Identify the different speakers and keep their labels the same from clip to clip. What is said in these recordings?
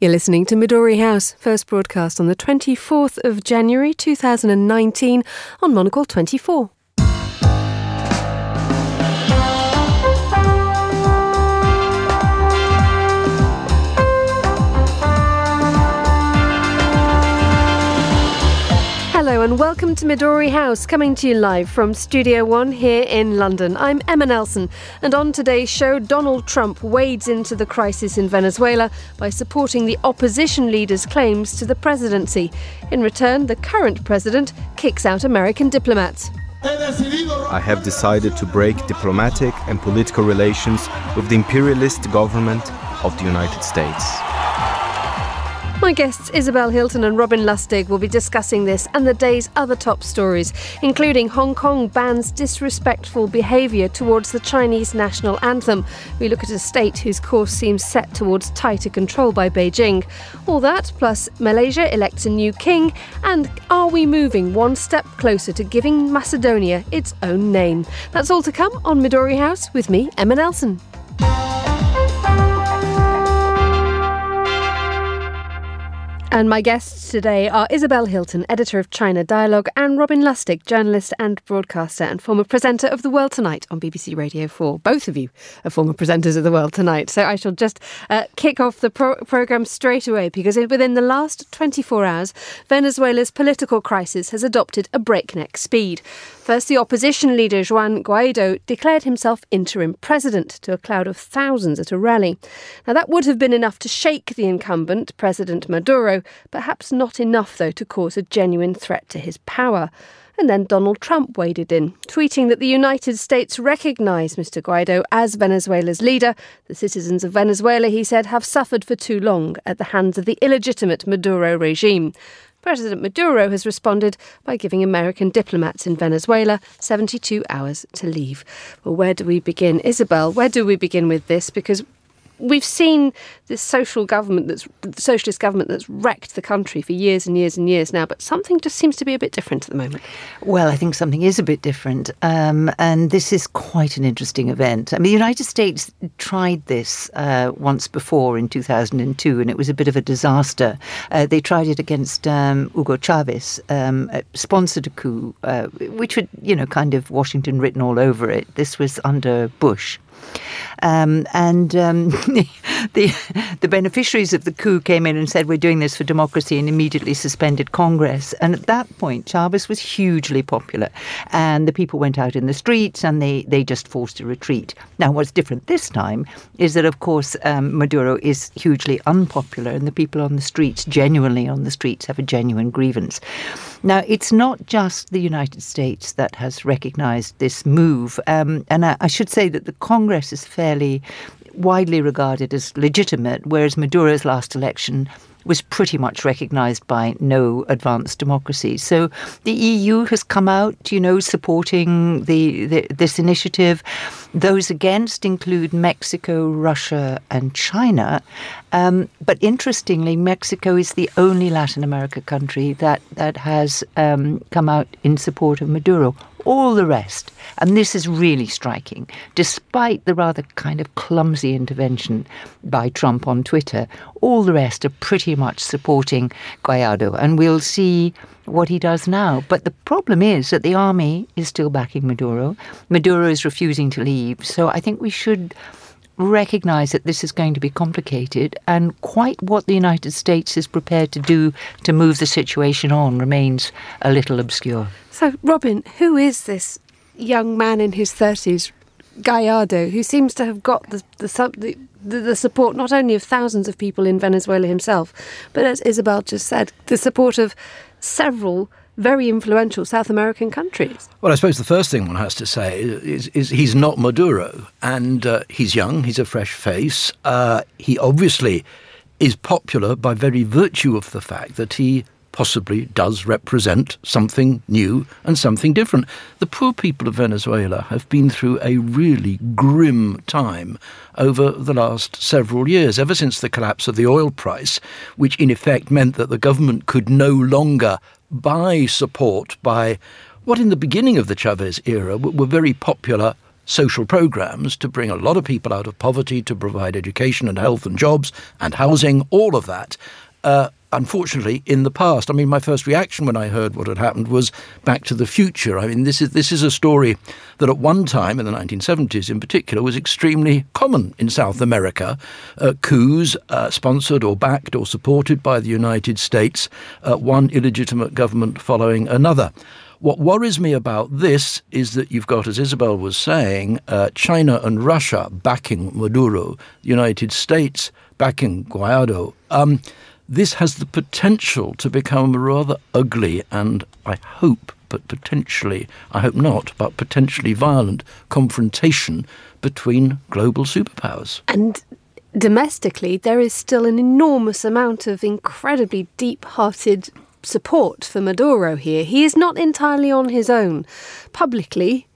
Speaker 1: You're listening to Midori House, first broadcast on the 24th of January 2019 on Monocle 24. And welcome to Midori House, coming to you live from Studio One here in London. I'm Emma Nelson, and on today's show, Donald Trump wades into the crisis in Venezuela by supporting the opposition leader's claims to the presidency. In return, the current president kicks out American diplomats.
Speaker 2: I have decided to break diplomatic and political relations with the imperialist government of the United States.
Speaker 1: My guests Isabel Hilton and Robin Lustig will be discussing this and the day's other top stories, including Hong Kong bans disrespectful behaviour towards the Chinese national anthem. We look at a state whose course seems set towards tighter control by Beijing. All that, plus Malaysia elects a new king, and are we moving one step closer to giving Macedonia its own name? That's all to come on Midori House with me, Emma Nelson. And my guests today are Isabel Hilton, editor of China Dialogue, and Robin Lustig, journalist and broadcaster and former presenter of The World Tonight on BBC Radio 4. Both of you are former presenters of The World Tonight. So I shall just uh, kick off the pro- programme straight away because within the last 24 hours, Venezuela's political crisis has adopted a breakneck speed. First, the opposition leader Juan Guaido declared himself interim president to a crowd of thousands at a rally. Now, that would have been enough to shake the incumbent, President Maduro, perhaps not enough, though, to cause a genuine threat to his power. And then Donald Trump waded in, tweeting that the United States recognise Mr. Guaido as Venezuela's leader. The citizens of Venezuela, he said, have suffered for too long at the hands of the illegitimate Maduro regime. President Maduro has responded by giving American diplomats in Venezuela 72 hours to leave. Well, where do we begin? Isabel, where do we begin with this? Because we've seen this social government that's socialist government that's wrecked the country for years and years and years now, but something just seems to be a bit different at the moment.
Speaker 3: Well, I think something is a bit different, um, and this is quite an interesting event. I mean, the United States tried this uh, once before in 2002, and it was a bit of a disaster. Uh, they tried it against um, Hugo Chavez, um, sponsored a coup, uh, which had, you know, kind of Washington written all over it. This was under Bush. Um, and um, the, the beneficiaries of the coup came in and said, We're doing this for democracy, and immediately suspended Congress. And at that point, Chavez was hugely popular. And the people went out in the streets and they, they just forced a retreat. Now, what's different this time is that, of course, um, Maduro is hugely unpopular, and the people on the streets, genuinely on the streets, have a genuine grievance. Now, it's not just the United States that has recognized this move. Um, and I, I should say that the Congress is fairly widely regarded as legitimate, whereas Maduro's last election was pretty much recognised by no advanced democracies. So the EU has come out, you know, supporting the, the, this initiative. Those against include Mexico, Russia, and China. Um, but interestingly, Mexico is the only Latin America country that that has um, come out in support of Maduro all the rest, and this is really striking, despite the rather kind of clumsy intervention by Trump on Twitter, all the rest are pretty much supporting Guaido. And we'll see what he does now. But the problem is that the army is still backing Maduro. Maduro is refusing to leave. So I think we should recognize that this is going to be complicated and quite what the United States is prepared to do to move the situation on remains a little obscure.
Speaker 1: So, Robin, who is this young man in his 30s, Gallardo, who seems to have got the, the, the, the support not only of thousands of people in Venezuela himself, but as Isabel just said, the support of several very influential South American countries.
Speaker 4: Well, I suppose the first thing one has to say is, is he's not Maduro, and uh, he's young, he's a fresh face. Uh, he obviously is popular by very virtue of the fact that he possibly does represent something new and something different. The poor people of Venezuela have been through a really grim time over the last several years, ever since the collapse of the oil price, which in effect meant that the government could no longer buy support by what in the beginning of the Chavez era were very popular social programs to bring a lot of people out of poverty, to provide education and health and jobs and housing, all of that. Uh, unfortunately, in the past. I mean, my first reaction when I heard what had happened was Back to the Future. I mean, this is this is a story that at one time in the 1970s, in particular, was extremely common in South America. Uh, coups uh, sponsored or backed or supported by the United States, uh, one illegitimate government following another. What worries me about this is that you've got, as Isabel was saying, uh, China and Russia backing Maduro, the United States backing Guaido. Um, this has the potential to become a rather ugly and, I hope, but potentially, I hope not, but potentially violent confrontation between global superpowers.
Speaker 1: And domestically, there is still an enormous amount of incredibly deep hearted support for Maduro here. He is not entirely on his own. Publicly,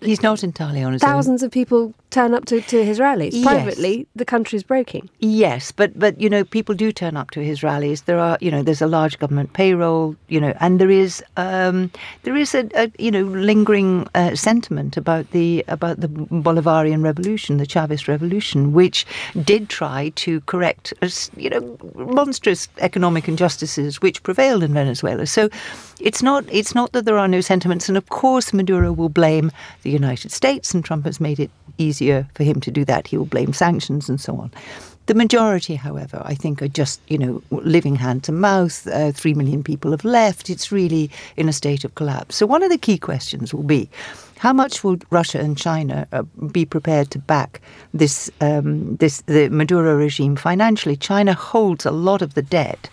Speaker 3: He's not entirely on his
Speaker 1: Thousands
Speaker 3: own.
Speaker 1: of people turn up to, to his rallies.
Speaker 3: Yes.
Speaker 1: Privately, the country's breaking.
Speaker 3: Yes, but but you know, people do turn up to his rallies. There are you know, there's a large government payroll, you know, and there is um, there is a, a you know lingering uh, sentiment about the about the Bolivarian revolution, the Chavez revolution, which did try to correct you know monstrous economic injustices which prevailed in Venezuela. So it's not it's not that there are no sentiments, and of course Maduro will blame the United States, and Trump has made it easier for him to do that. He will blame sanctions and so on. The majority, however, I think are just, you know, living hand to mouth. Uh, Three million people have left. It's really in a state of collapse. So, one of the key questions will be how much will Russia and China uh, be prepared to back this, um, this the Maduro regime financially? China holds a lot of the debt,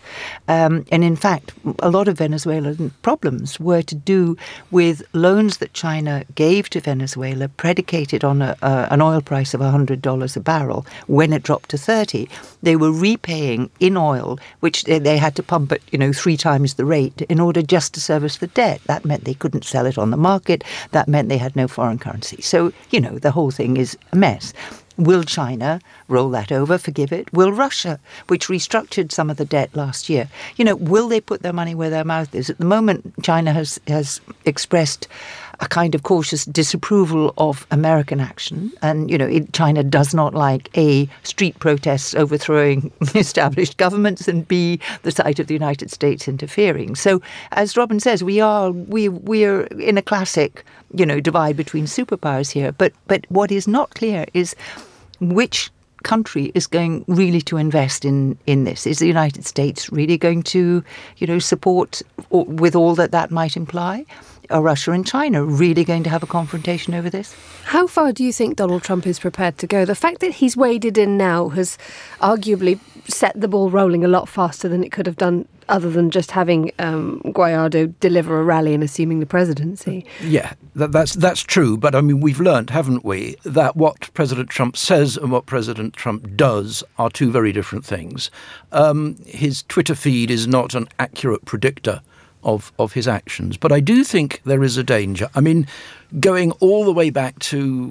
Speaker 3: um, and in fact, a lot of Venezuelan problems were to do with loans that China gave to Venezuela, predicated on a, uh, an oil price of hundred dollars a barrel. When it dropped to thirty, they were repaying in oil, which they, they had to pump at you know three times the rate in order just to service the debt. That meant they couldn't sell it on the market. That meant they had no foreign currency. So, you know, the whole thing is a mess. Will China roll that over, forgive it? Will Russia, which restructured some of the debt last year, you know, will they put their money where their mouth is? At the moment, China has, has expressed a kind of cautious disapproval of American action. And, you know, it, China does not like A, street protests overthrowing established governments, and B, the sight of the United States interfering. So, as Robin says, we are, we, we are in a classic, you know, divide between superpowers here. But, but what is not clear is which country is going really to invest in in this? Is the United States really going to, you know, support with all that that might imply? Are Russia and China really going to have a confrontation over this?
Speaker 1: How far do you think Donald Trump is prepared to go? The fact that he's waded in now has arguably set the ball rolling a lot faster than it could have done other than just having um, Guaido deliver a rally and assuming the presidency.
Speaker 4: Yeah, that, that's that's true. But I mean, we've learned, haven't we, that what President Trump says and what President Trump does are two very different things. Um, his Twitter feed is not an accurate predictor of, of his actions. But I do think there is a danger. I mean, going all the way back to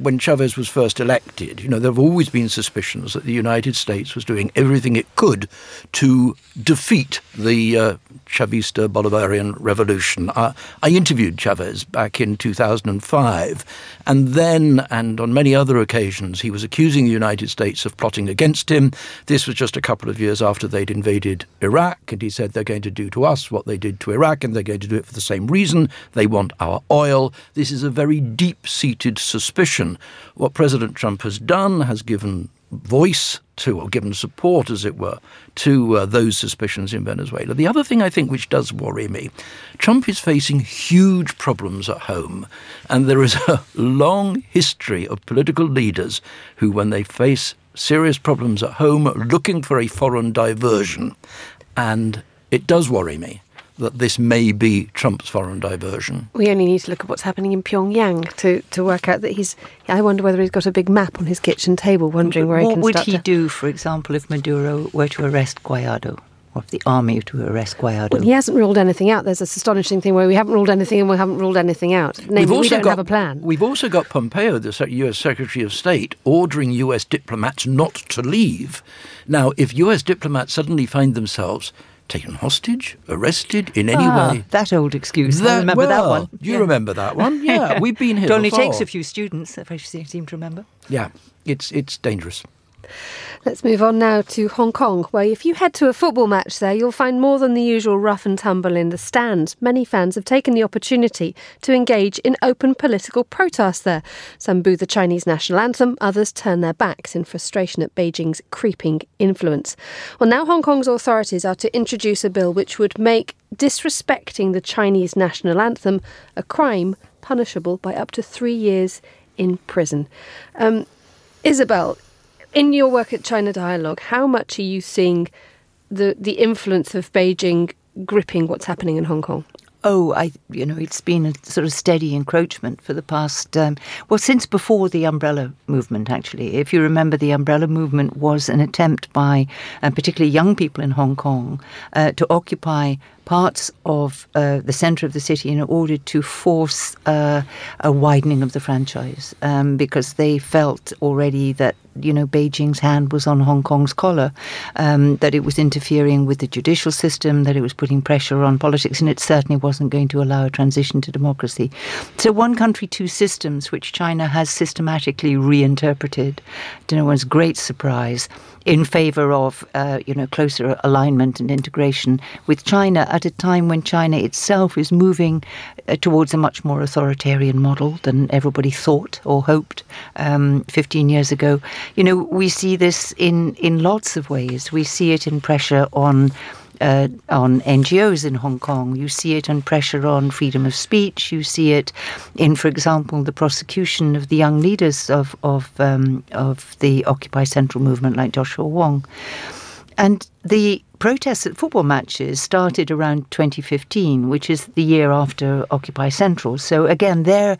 Speaker 4: when Chavez was first elected, you know, there have always been suspicions that the United States was doing everything it could to defeat the uh, Chavista Bolivarian revolution. I interviewed Chavez back in 2005, and then, and on many other occasions, he was accusing the United States of plotting against him. This was just a couple of years after they'd invaded Iraq, and he said they're going to do to us what they did to Iraq, and they're going to do it for the same reason. They want our oil. This is a very deep seated suspicion. What President Trump has done has given voice to, or given support, as it were, to uh, those suspicions in Venezuela. The other thing I think which does worry me Trump is facing huge problems at home, and there is a long history of political leaders who, when they face serious problems at home, are looking for a foreign diversion. And it does worry me that this may be Trump's foreign diversion.
Speaker 1: We only need to look at what's happening in Pyongyang to, to work out that he's. I wonder whether he's got a big map on his kitchen table, wondering where
Speaker 3: what
Speaker 1: he can
Speaker 3: would he
Speaker 1: to.
Speaker 3: do, for example, if Maduro were to arrest Guaido? Or if the army were to arrest Guaido?
Speaker 1: Well, he hasn't ruled anything out. There's this astonishing thing where we haven't ruled anything and we haven't ruled anything out. Namely, we don't
Speaker 4: got,
Speaker 1: have a plan.
Speaker 4: We've also got Pompeo, the U.S. Secretary of State, ordering U.S. diplomats not to leave. Now, if U.S. diplomats suddenly find themselves taken hostage, arrested in any
Speaker 3: Ah,
Speaker 4: way.
Speaker 3: that old excuse. I
Speaker 4: That-
Speaker 3: remember that one.
Speaker 4: You
Speaker 3: Yeah.
Speaker 4: remember that one? Yeah, we've been here.
Speaker 3: It only
Speaker 4: before.
Speaker 3: takes a few students, if I seem to remember.
Speaker 4: Yeah, it's it's dangerous.
Speaker 1: Let's move on now to Hong Kong, where if you head to a football match there, you'll find more than the usual rough and tumble in the stands. Many fans have taken the opportunity to engage in open political protest there. Some boo the Chinese national anthem, others turn their backs in frustration at Beijing's creeping influence. Well, now Hong Kong's authorities are to introduce a bill which would make disrespecting the Chinese national anthem a crime punishable by up to three years in prison. Um, Isabel, in your work at China Dialogue, how much are you seeing the the influence of Beijing gripping what's happening in Hong Kong?
Speaker 3: Oh, I, you know, it's been a sort of steady encroachment for the past, um, well, since before the umbrella movement, actually. If you remember, the umbrella movement was an attempt by uh, particularly young people in Hong Kong uh, to occupy parts of uh, the centre of the city in order to force uh, a widening of the franchise um, because they felt already that you know Beijing's hand was on Hong Kong's collar, um, that it was interfering with the judicial system, that it was putting pressure on politics, and it certainly wasn't going to allow a transition to democracy. So one country, two systems, which China has systematically reinterpreted, to no one's great surprise, in favour of uh, you know closer alignment and integration with China at a time when China itself is moving uh, towards a much more authoritarian model than everybody thought or hoped um, 15 years ago. You know, we see this in in lots of ways. We see it in pressure on uh, on NGOs in Hong Kong. You see it in pressure on freedom of speech. You see it in, for example, the prosecution of the young leaders of of um, of the Occupy Central movement, like Joshua Wong. And the protests at football matches started around 2015, which is the year after Occupy Central. So again, they're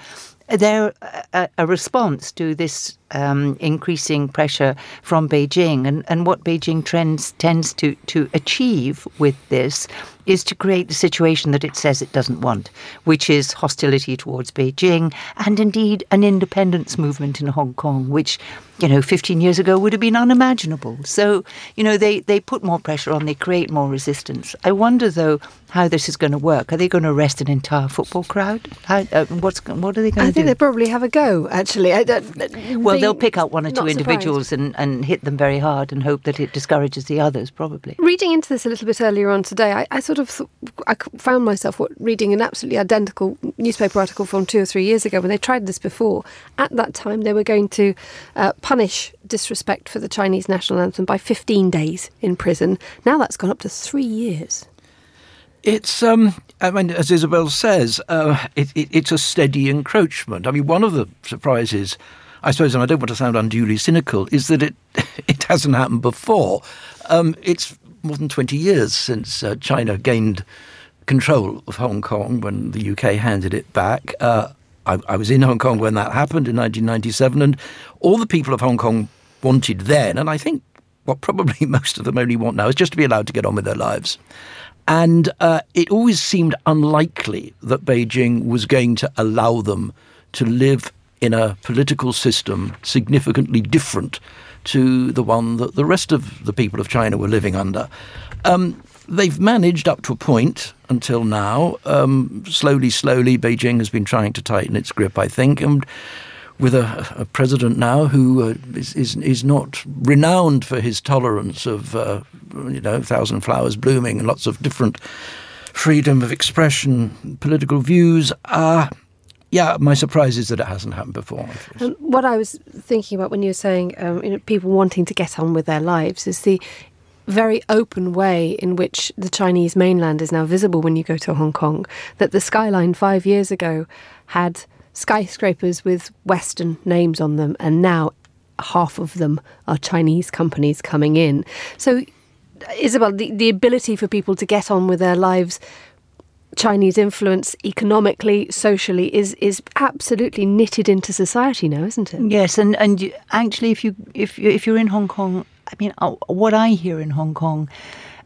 Speaker 3: they're a, a response to this um, increasing pressure from Beijing, and, and what Beijing trends tends to to achieve with this is to create the situation that it says it doesn't want, which is hostility towards Beijing and indeed an independence movement in Hong Kong, which, you know, 15 years ago would have been unimaginable. So, you know, they, they put more pressure on, they create more resistance. I wonder, though, how this is going to work. Are they going to arrest an entire football crowd? How, uh, what's what are they going
Speaker 1: I
Speaker 3: to do?
Speaker 1: I think they probably have a go. Actually, I, don't-
Speaker 3: well, they'll pick out one or two
Speaker 1: not surprised.
Speaker 3: individuals and, and hit them very hard and hope that it discourages the others, probably.
Speaker 1: Reading into this a little bit earlier on today, I, I sort of th- I c- found myself what, reading an absolutely identical newspaper article from two or three years ago when they tried this before. At that time, they were going to uh, punish disrespect for the Chinese national anthem by 15 days in prison. Now that's gone up to three years.
Speaker 4: It's, um, I mean, as Isabel says, uh, it, it, it's a steady encroachment. I mean, one of the surprises, I suppose, and I don't want to sound unduly cynical, is that it it hasn't happened before. Um, it's more than 20 years since uh, China gained control of Hong Kong when the UK handed it back. Uh, I, I was in Hong Kong when that happened in 1997, and all the people of Hong Kong wanted then, and I think what probably most of them only want now, is just to be allowed to get on with their lives. And uh, it always seemed unlikely that Beijing was going to allow them to live in a political system significantly different to the one that the rest of the people of China were living under. Um, they've managed up to a point until now. Um, slowly, slowly, Beijing has been trying to tighten its grip, I think, and with a, a president now who uh, is, is is not renowned for his tolerance of uh, you know thousand flowers blooming and lots of different freedom of expression, political views. Uh, yeah, my surprise is that it hasn't happened before.
Speaker 1: Um, what I was thinking about when you were saying um, you know, people wanting to get on with their lives is the very open way in which the Chinese mainland is now visible when you go to Hong Kong. That the skyline five years ago had skyscrapers with Western names on them, and now half of them are Chinese companies coming in. So, Isabel, the, the ability for people to get on with their lives Chinese influence economically, socially is is absolutely knitted into society now, isn't it?
Speaker 3: Yes, and and actually, if you if you, if you're in Hong Kong, I mean, uh, what I hear in Hong Kong,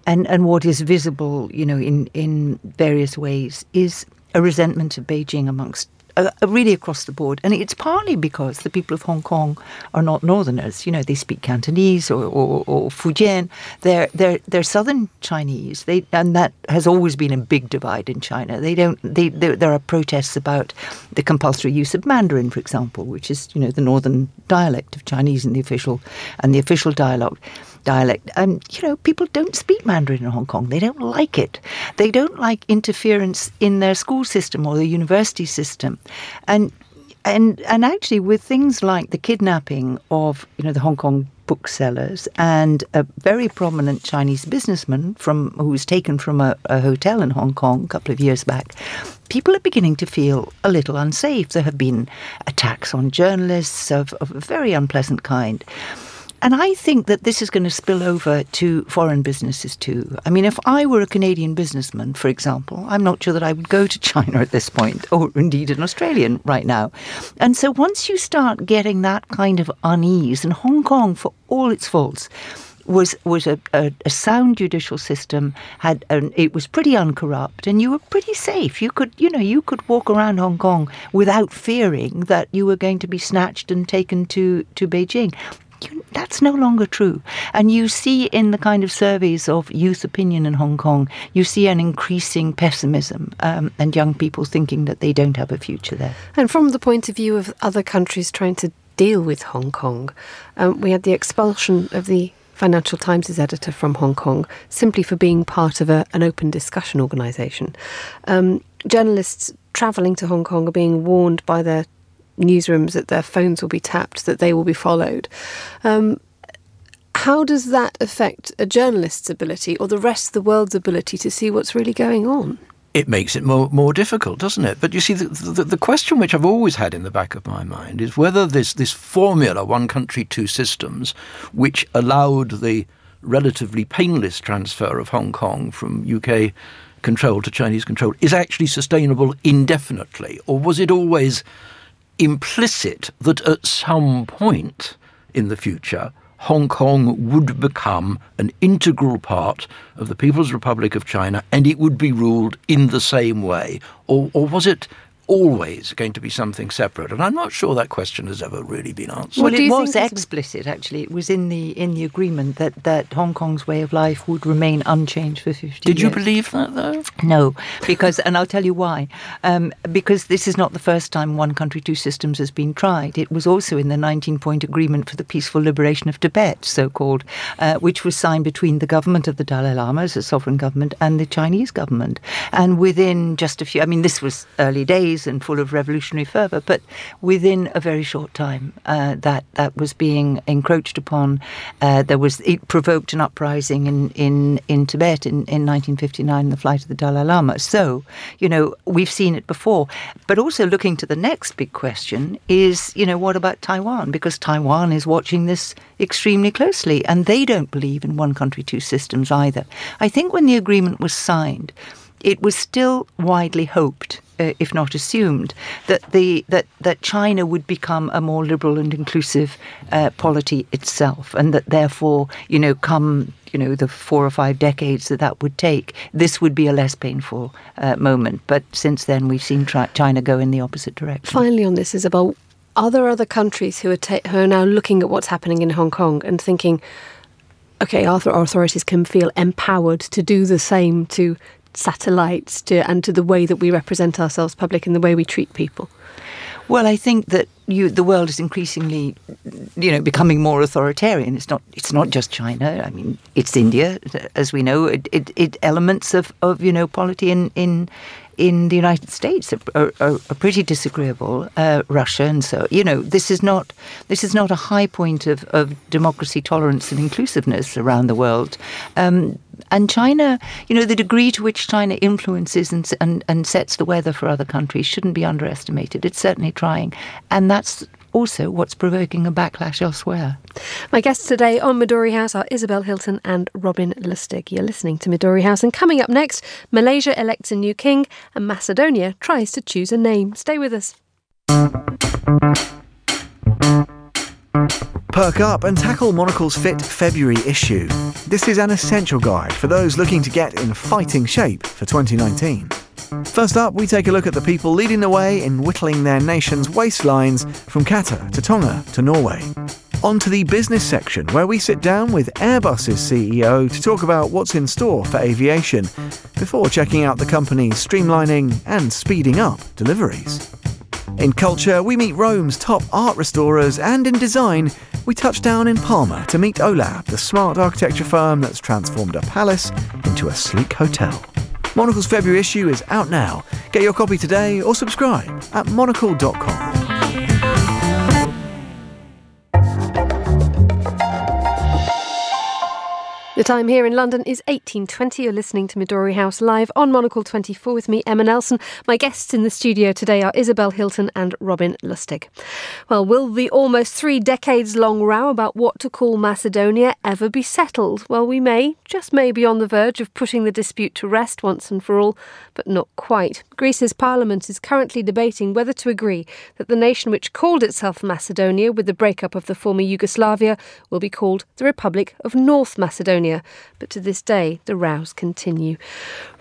Speaker 3: and and what is visible, you know, in in various ways, is a resentment of Beijing amongst uh, really across the board. And it's partly because the people of Hong Kong are not northerners. You know, they speak Cantonese or, or, or Fujian. They're, they're, they're southern Chinese. They, and that has always been a big divide in China. They don't, they, they, there are protests about the compulsory use of Mandarin, for example, which is, you know, the northern dialect of Chinese in the official and the official dialogue dialect. And, you know, people don't speak Mandarin in Hong Kong. They don't like it. They don't like interference in their school system or the university system. And and and actually with things like the kidnapping of, you know, the Hong Kong booksellers and a very prominent Chinese businessman from who was taken from a, a hotel in Hong Kong a couple of years back, people are beginning to feel a little unsafe. There have been attacks on journalists of, of a very unpleasant kind. And I think that this is going to spill over to foreign businesses too. I mean, if I were a Canadian businessman, for example, I'm not sure that I would go to China at this point, or indeed an Australian right now. And so once you start getting that kind of unease, and Hong Kong, for all its faults, was was a, a, a, sound judicial system. Had an, it was pretty uncorrupt, and you were pretty safe. You could you know you could walk around Hong Kong without fearing that you were going to be snatched and taken to to Beijing you, that's no longer true. And you see in the kind of surveys of youth opinion in Hong Kong, you see an increasing pessimism um, and young people thinking that they don't have a future there.
Speaker 1: And from the point of view of other countries trying to deal with Hong Kong, um, we had the expulsion of the Financial Times' editor from Hong Kong simply for being part of a, an open discussion organisation. Um, journalists travelling to Hong Kong are being warned by their newsrooms that their phones will be tapped, that they will be followed. Um, how does that affect a journalist's ability or the rest of the world's ability to see what's really going on?
Speaker 4: It makes it more more difficult, doesn't it? But you see, the, the, the question which I've always had in the back of my mind is whether this this formula, one country, two systems, which allowed the relatively painless transfer of Hong Kong from UK control to Chinese control, is actually sustainable indefinitely, or was it always implicit that at some point in the future, Hong Kong would become an integral part of the People's Republic of China and it would be ruled in the same way? Or, or was it always going to be something separate? And I'm not sure that question has ever really been answered.
Speaker 3: Well, it was explicit, actually. It was in the in the agreement that, that Hong Kong's way of life would remain unchanged for 50
Speaker 4: Did
Speaker 3: years.
Speaker 4: you believe that, though?
Speaker 3: No, because, and I'll tell you why. Um, because this is not the first time one country, two systems has been tried. It was also in the 19 point agreement for the peaceful liberation of Tibet, so called, uh, which was signed between the government of the Dalai Lama as a sovereign government and the Chinese government. And within just a few, I mean, this was early days and full of revolutionary fervour. But within a very short time, uh, that that was being encroached upon. Uh, there was it provoked an uprising in in in Tibet in, in 1959, the flight of the Dalai Lama. So you know we've seen it before. But also looking to the next big question is you know what about Taiwan? Because Taiwan is watching this extremely closely, and they don't believe in one country two systems either. I think when the agreement was signed it was still widely hoped, uh, if not assumed, that the that that China would become a more liberal and inclusive uh, polity itself, and that therefore, you know, come you know the four or five decades that that would take, this would be a less painful uh, moment. But since then, we've seen China go in the opposite direction.
Speaker 1: Finally, on this, Isabel, are there other countries who are ta- who are now looking at what's happening in Hong Kong and thinking? okay, our authorities can feel empowered to do the same to satellites to and to the way that we represent ourselves public and the way we treat people?
Speaker 3: Well, I think that you, the world is increasingly, you know, becoming more authoritarian. It's not. It's not just China. I mean, it's India, as we know. It, it, it elements of, of you know polity in in in the United States are, are, are pretty disagreeable. Uh, Russia and so you know this is not this is not a high point of, of democracy, tolerance, and inclusiveness around the world. Um, and China, you know, the degree to which China influences and, and, and sets the weather for other countries shouldn't be underestimated. It's certainly trying. And that's also what's provoking a backlash elsewhere.
Speaker 1: My guests today on Midori House are Isabel Hilton and Robin Lustig. You're listening to Midori House, and coming up next, Malaysia elects a new king, and Macedonia tries to choose a name. Stay with us.
Speaker 5: Perk up and tackle Monocle's Fit February issue. This is an essential guide for those looking to get in fighting shape for 2019. First up, we take a look at the people leading the way in whittling their nation's waistlines from Qatar to Tonga to Norway. On to the business section, where we sit down with Airbus's CEO to talk about what's in store for aviation, before checking out the company's streamlining and speeding up deliveries. In culture, we meet Rome's top art restorers, and in design, we touch down in Palma to meet OHLAB, the smart architecture firm that's transformed a palace into a sleek hotel. Monocle's February issue is out now. Get your copy today or subscribe at monocle.com.
Speaker 1: The time here in London is 1820. You're listening to Midori House live on Monocle 24 with me, Emma Nelson. My guests in the studio today are Isabel Hilton and Robin Lustig. Well, will the almost three decades long row about what to call Macedonia ever be settled? Well, we may, just may be on the verge of putting the dispute to rest once and for all, but not quite. Greece's parliament is currently debating whether to agree that the nation which called itself Macedonia with the breakup of the former Yugoslavia will be called the Republic of North Macedonia but to this day the rows continue.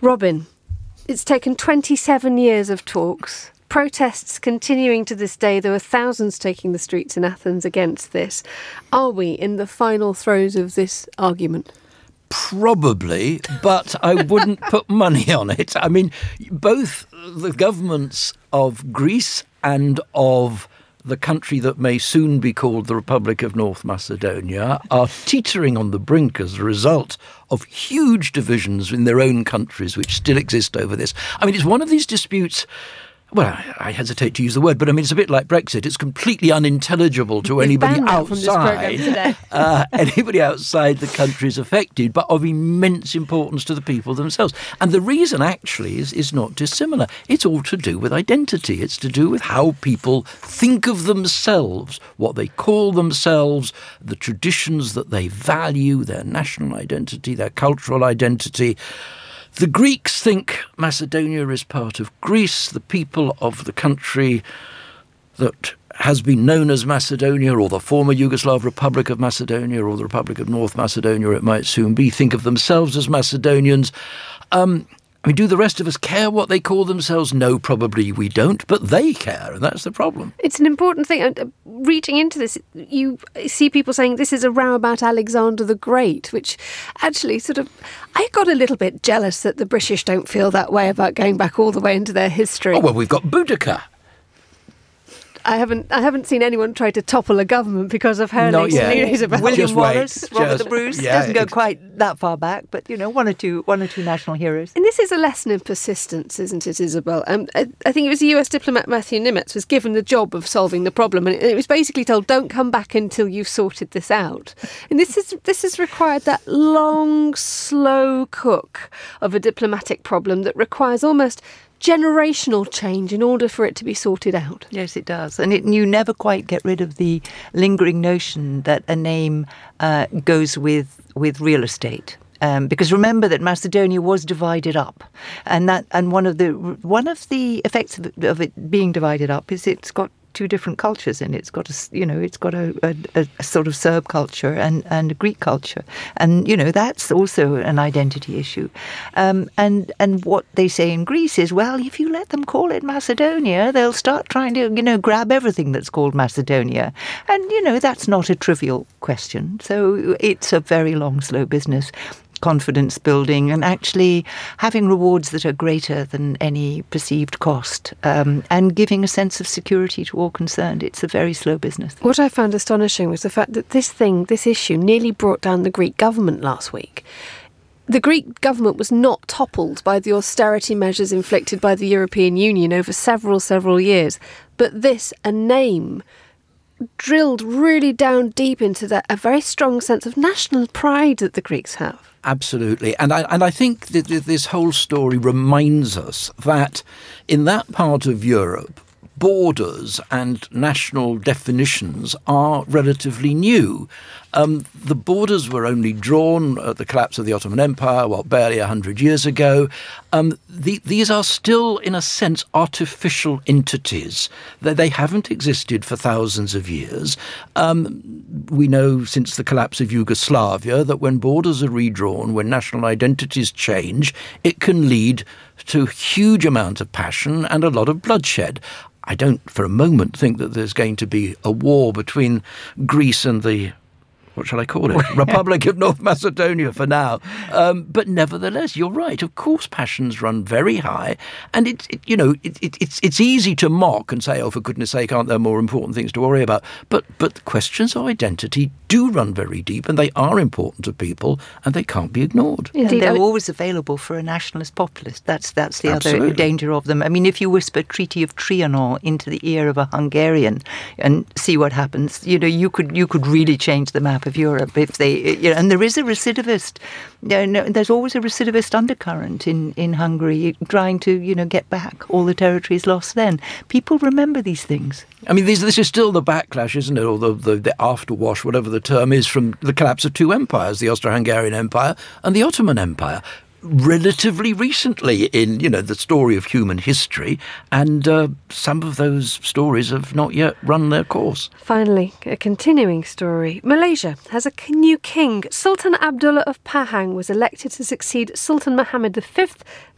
Speaker 1: Robin, it's taken 27 years of talks. Protests continuing to this day. There were thousands taking the streets in Athens against this. Are we in the final throes of this argument?
Speaker 4: Probably, but I wouldn't put money on it. I mean, both the governments of Greece and of the country that may soon be called the Republic of North Macedonia, are teetering on the brink as a result of huge divisions in their own countries, which still exist over this. I mean, it's one of these disputes well, I hesitate to use the word, but I mean, it's a bit like Brexit. It's completely unintelligible to anybody outside. uh, anybody outside the country is affected, but of immense importance to the people themselves. And the reason actually is, is not dissimilar. It's all to do with identity. It's to do with how people think of themselves, what they call themselves, the traditions that they value, their national identity, their cultural identity. The Greeks think Macedonia is part of Greece. The people of the country that has been known as Macedonia or the former Yugoslav Republic of Macedonia or the Republic of North Macedonia, it might soon be, think of themselves as Macedonians. Um, I mean, do the rest of us care what they call themselves? No, probably we don't, but they care, and that's the problem.
Speaker 1: It's an important thing. Uh, reaching into this, you see people saying this is a row about Alexander the Great, which actually sort of. I got a little bit jealous that the British don't feel that way about going back all the way into their history.
Speaker 4: Oh, well, we've got Boudica.
Speaker 1: I haven't I haven't seen anyone try to topple a government because of her
Speaker 3: Not
Speaker 1: news about
Speaker 3: William
Speaker 4: Just
Speaker 3: Wallace,
Speaker 4: wait.
Speaker 3: Robert
Speaker 4: Just-
Speaker 3: the Bruce
Speaker 4: yeah,
Speaker 3: doesn't go quite that far back, but you know, one or two, one or two national heroes.
Speaker 1: And this is a lesson in persistence, isn't it, Isabel? Um, I, I think it was a US diplomat Matthew Nimetz was given the job of solving the problem, and it, it was basically told, "Don't come back until you've sorted this out." And this is this has required that long, slow cook of a diplomatic problem that requires almost generational change in order for it to be sorted out.
Speaker 3: Yes, it does, and it, you never quite get rid of the lingering notion that a name uh, goes with with real estate. Um, because remember that Macedonia was divided up, and that and one of the one of the effects of of it being divided up is it's got two different cultures in it. It's got a you know it's got a, a, a sort of Serb culture and and a Greek culture, and you know that's also an identity issue. Um, and and what they say in Greece is well, if you let them call it Macedonia, they'll start trying to you know grab everything that's called Macedonia, and you know that's not a trivial question. So it's a very long, slow business confidence building and actually having rewards that are greater than any perceived cost um, and giving a sense of security to all concerned. It's a very slow business.
Speaker 1: What I found astonishing was the fact that this thing, this issue, nearly brought down the Greek government last week. The Greek government was not toppled by the austerity measures inflicted by the European Union over several, several years, but this, a name, drilled really down deep into that, a very strong sense of national pride that the Greeks have.
Speaker 4: Absolutely, and I and I think that this whole story reminds us that in that part of Europe, borders and national definitions are relatively new. Um, the borders were only drawn at the collapse of the Ottoman Empire, well, barely 100 years ago. Um, the, these are still, in a sense, artificial entities. They, they haven't existed for thousands of years. Um, we know since the collapse of Yugoslavia that when borders are redrawn, when national identities change, it can lead to huge amount of passion and a lot of bloodshed. I don't for a moment think that there's going to be a war between Greece and the what shall I call it? Republic of North Macedonia for now. Um, but nevertheless, you're right. Of course, passions run very high, and it's it, you know it, it, it's it's easy to mock and say, "Oh, for goodness' sake, aren't there more important things to worry about?" But but questions of identity do run very deep, and they are important to people, and they can't be ignored.
Speaker 3: Indeed, and they're I mean, always available for a nationalist populist. That's that's the absolutely. other danger of them. I mean, if you whisper Treaty of Trianon into the ear of a Hungarian and see what happens, you know, you could you could really change the map of Europe if they, you know, and there is a recidivist, you know, there's always a recidivist undercurrent in, in Hungary trying to, you know, get back all the territories lost then. People remember these things.
Speaker 4: I mean, this, this is still the backlash, isn't it, or the, the, the afterwash, whatever the term is, from the collapse of two empires, the Austro-Hungarian Empire and the Ottoman Empire relatively recently in you know the story of human history, and uh, some of those stories have not yet run their course.
Speaker 1: Finally, a continuing story. Malaysia has a new king. Sultan Abdullah of Pahang was elected to succeed Sultan Muhammad V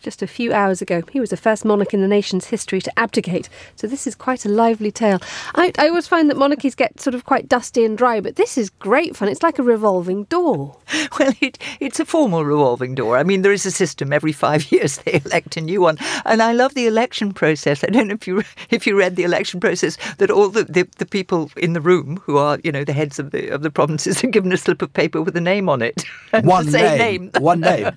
Speaker 1: just a few hours ago. He was the first monarch in the nation's history to abdicate. So this is quite a lively tale. I, I always find that monarchies get sort of quite dusty and dry, but this is great fun. It's like a revolving door.
Speaker 3: Well, it, it's a formal revolving door. I mean, there is a system. Every five years they elect a new one, and I love the election process. I don't know if you if you read the election process that all the, the, the people in the room who are you know the heads of the of the provinces are given a slip of paper with a name on it.
Speaker 4: One name. name. One name.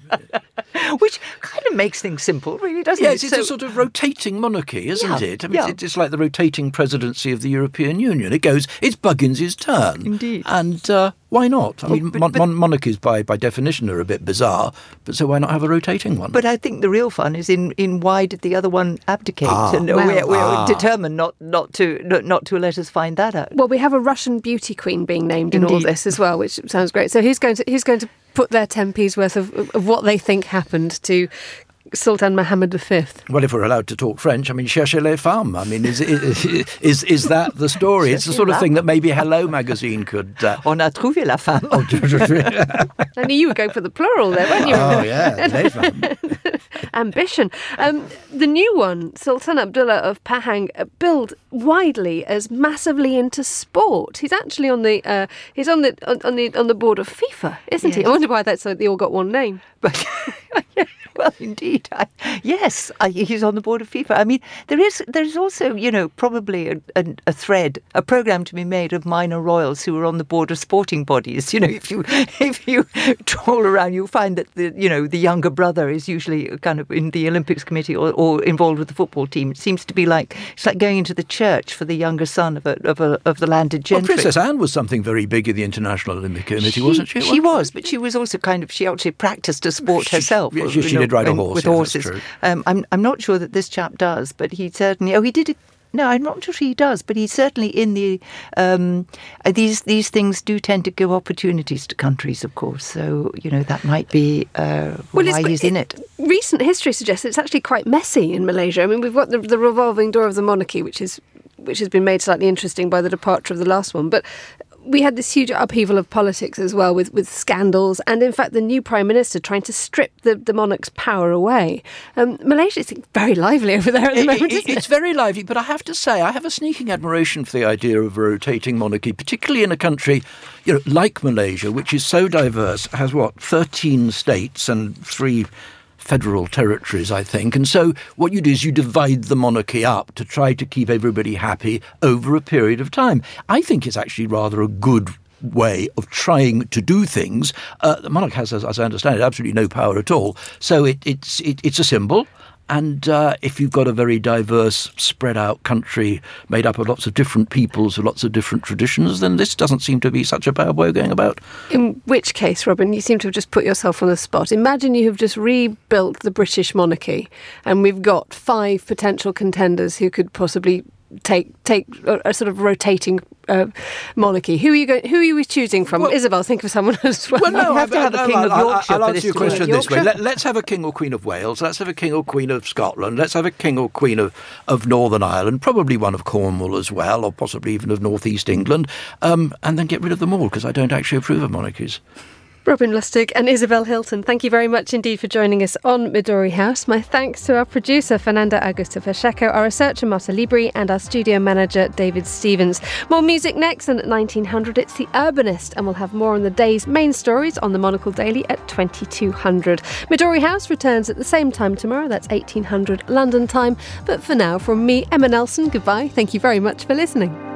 Speaker 3: Which kind of makes things simple, really, doesn't
Speaker 4: it?
Speaker 3: Yes,
Speaker 4: it's so, a sort of rotating monarchy, isn't yeah, it? I mean, yeah. it's like the rotating presidency of the European Union. It goes, it's Buggins's turn.
Speaker 3: Indeed.
Speaker 4: And uh, why not? I well, mean, but, mon- but, monarchies by, by definition are a bit bizarre, but so why not have a rotating one?
Speaker 3: But I think the real fun is in, in why did the other one abdicate? Ah, and well, we're, we're ah. determined not, not to not, not, to let us find that out.
Speaker 1: Well, we have a Russian beauty queen being named Indeed. in all this as well, which sounds great. So who's going to who's going to put their 10p's worth of, of what they think happened to Sultan Mohammed V.
Speaker 4: Well, if we're allowed to talk French, I mean, cherchez les femmes. I mean, is is, is, is that the story? It's the sort of thing that maybe Hello magazine could. Uh...
Speaker 3: On a trouvé la femme. Oh,
Speaker 1: I knew you would go for the plural there, weren't you?
Speaker 4: Oh, yeah, les femmes.
Speaker 1: Ambition. Um, the new one, Sultan Abdullah of Pahang, uh, billed widely as massively into sport. He's actually on the uh, he's on the on, on, the on the board of FIFA, isn't yes. he? I wonder why that's so they all got one name. But
Speaker 3: well, indeed, I, yes, I, he's on the board of FIFA. I mean, there is there is also, you know, probably a, a, a, thread, a program to be made of minor royals who are on the board of sporting bodies. You know, if you if you trawl around, you'll find that the you know the younger brother is usually kind of in the Olympics committee or, or involved with the football team. It seems to be like it's like going into the church for the younger son of a of, a, of the landed gentry.
Speaker 4: Well, Princess Anne was something very big in the International Olympic Committee,
Speaker 3: she,
Speaker 4: wasn't she?
Speaker 3: She was, but she was also kind of she actually practiced a sport
Speaker 4: she,
Speaker 3: herself.
Speaker 4: Uh, she, she did ride a horse
Speaker 3: with horses. Um, I'm I'm not sure that this chap does, but he certainly. Oh, he did it. No, I'm not sure he does, but he's certainly in the. Um, uh, these these things do tend to give opportunities to countries, of course. So you know that might be uh, well, why he's in it.
Speaker 1: Recent history suggests it's actually quite messy in Malaysia. I mean, we've got the, the revolving door of the monarchy, which is which has been made slightly interesting by the departure of the last one. But we had this huge upheaval of politics as well with, with scandals and in fact the new prime minister trying to strip the, the monarch's power away. Um, malaysia is very lively over there at the moment
Speaker 4: it, it, it's very lively but i have to say i have a sneaking admiration for the idea of a rotating monarchy particularly in a country you know like malaysia which is so diverse has what 13 states and three federal territories, I think. And so what you do is you divide the monarchy up to try to keep everybody happy over a period of time. I think it's actually rather a good way of trying to do things. Uh, the monarch has, as, I understand it, absolutely no power at all. So it, it's it, it's a symbol. And uh, if you've got a very diverse, spread out country made up of lots of different peoples with lots of different traditions, then this doesn't seem to be such a bad way of going about.
Speaker 1: In which case, Robin, you seem to have just put yourself on the spot. Imagine you have just rebuilt the British monarchy and we've got five potential contenders who could possibly take take a, a sort of rotating uh, monarchy. Who are you going? Who are you choosing from?
Speaker 4: Well-
Speaker 1: Isabel, think of someone as well.
Speaker 4: Well, no,
Speaker 3: have to have a
Speaker 4: I-
Speaker 3: king of
Speaker 4: I- I-
Speaker 3: Yorkshire
Speaker 4: I'll
Speaker 3: for
Speaker 4: answer
Speaker 3: this
Speaker 4: your question this way. Let, let's have a king or queen of Wales. Let's have a king or queen of Scotland. Let's have a king or queen of, of Northern Ireland. Probably one of Cornwall as well, or possibly even of North East England. Um, and then get rid of them all because I don't actually approve of monarchies.
Speaker 1: Robin Lustig and Isabel Hilton, thank you very much indeed for joining us on Midori House. My thanks to our producer, Fernanda Augusta Pacheco, our researcher, Marta Libri, and our studio manager, David Stevens. More music next, and at 1900, it's The Urbanist, and we'll have more on the day's main stories on the Monocle Daily at 2200. Midori House returns at the same time tomorrow, that's 1800 London time. But for now, from me, Emma Nelson, goodbye. Thank you very much for listening.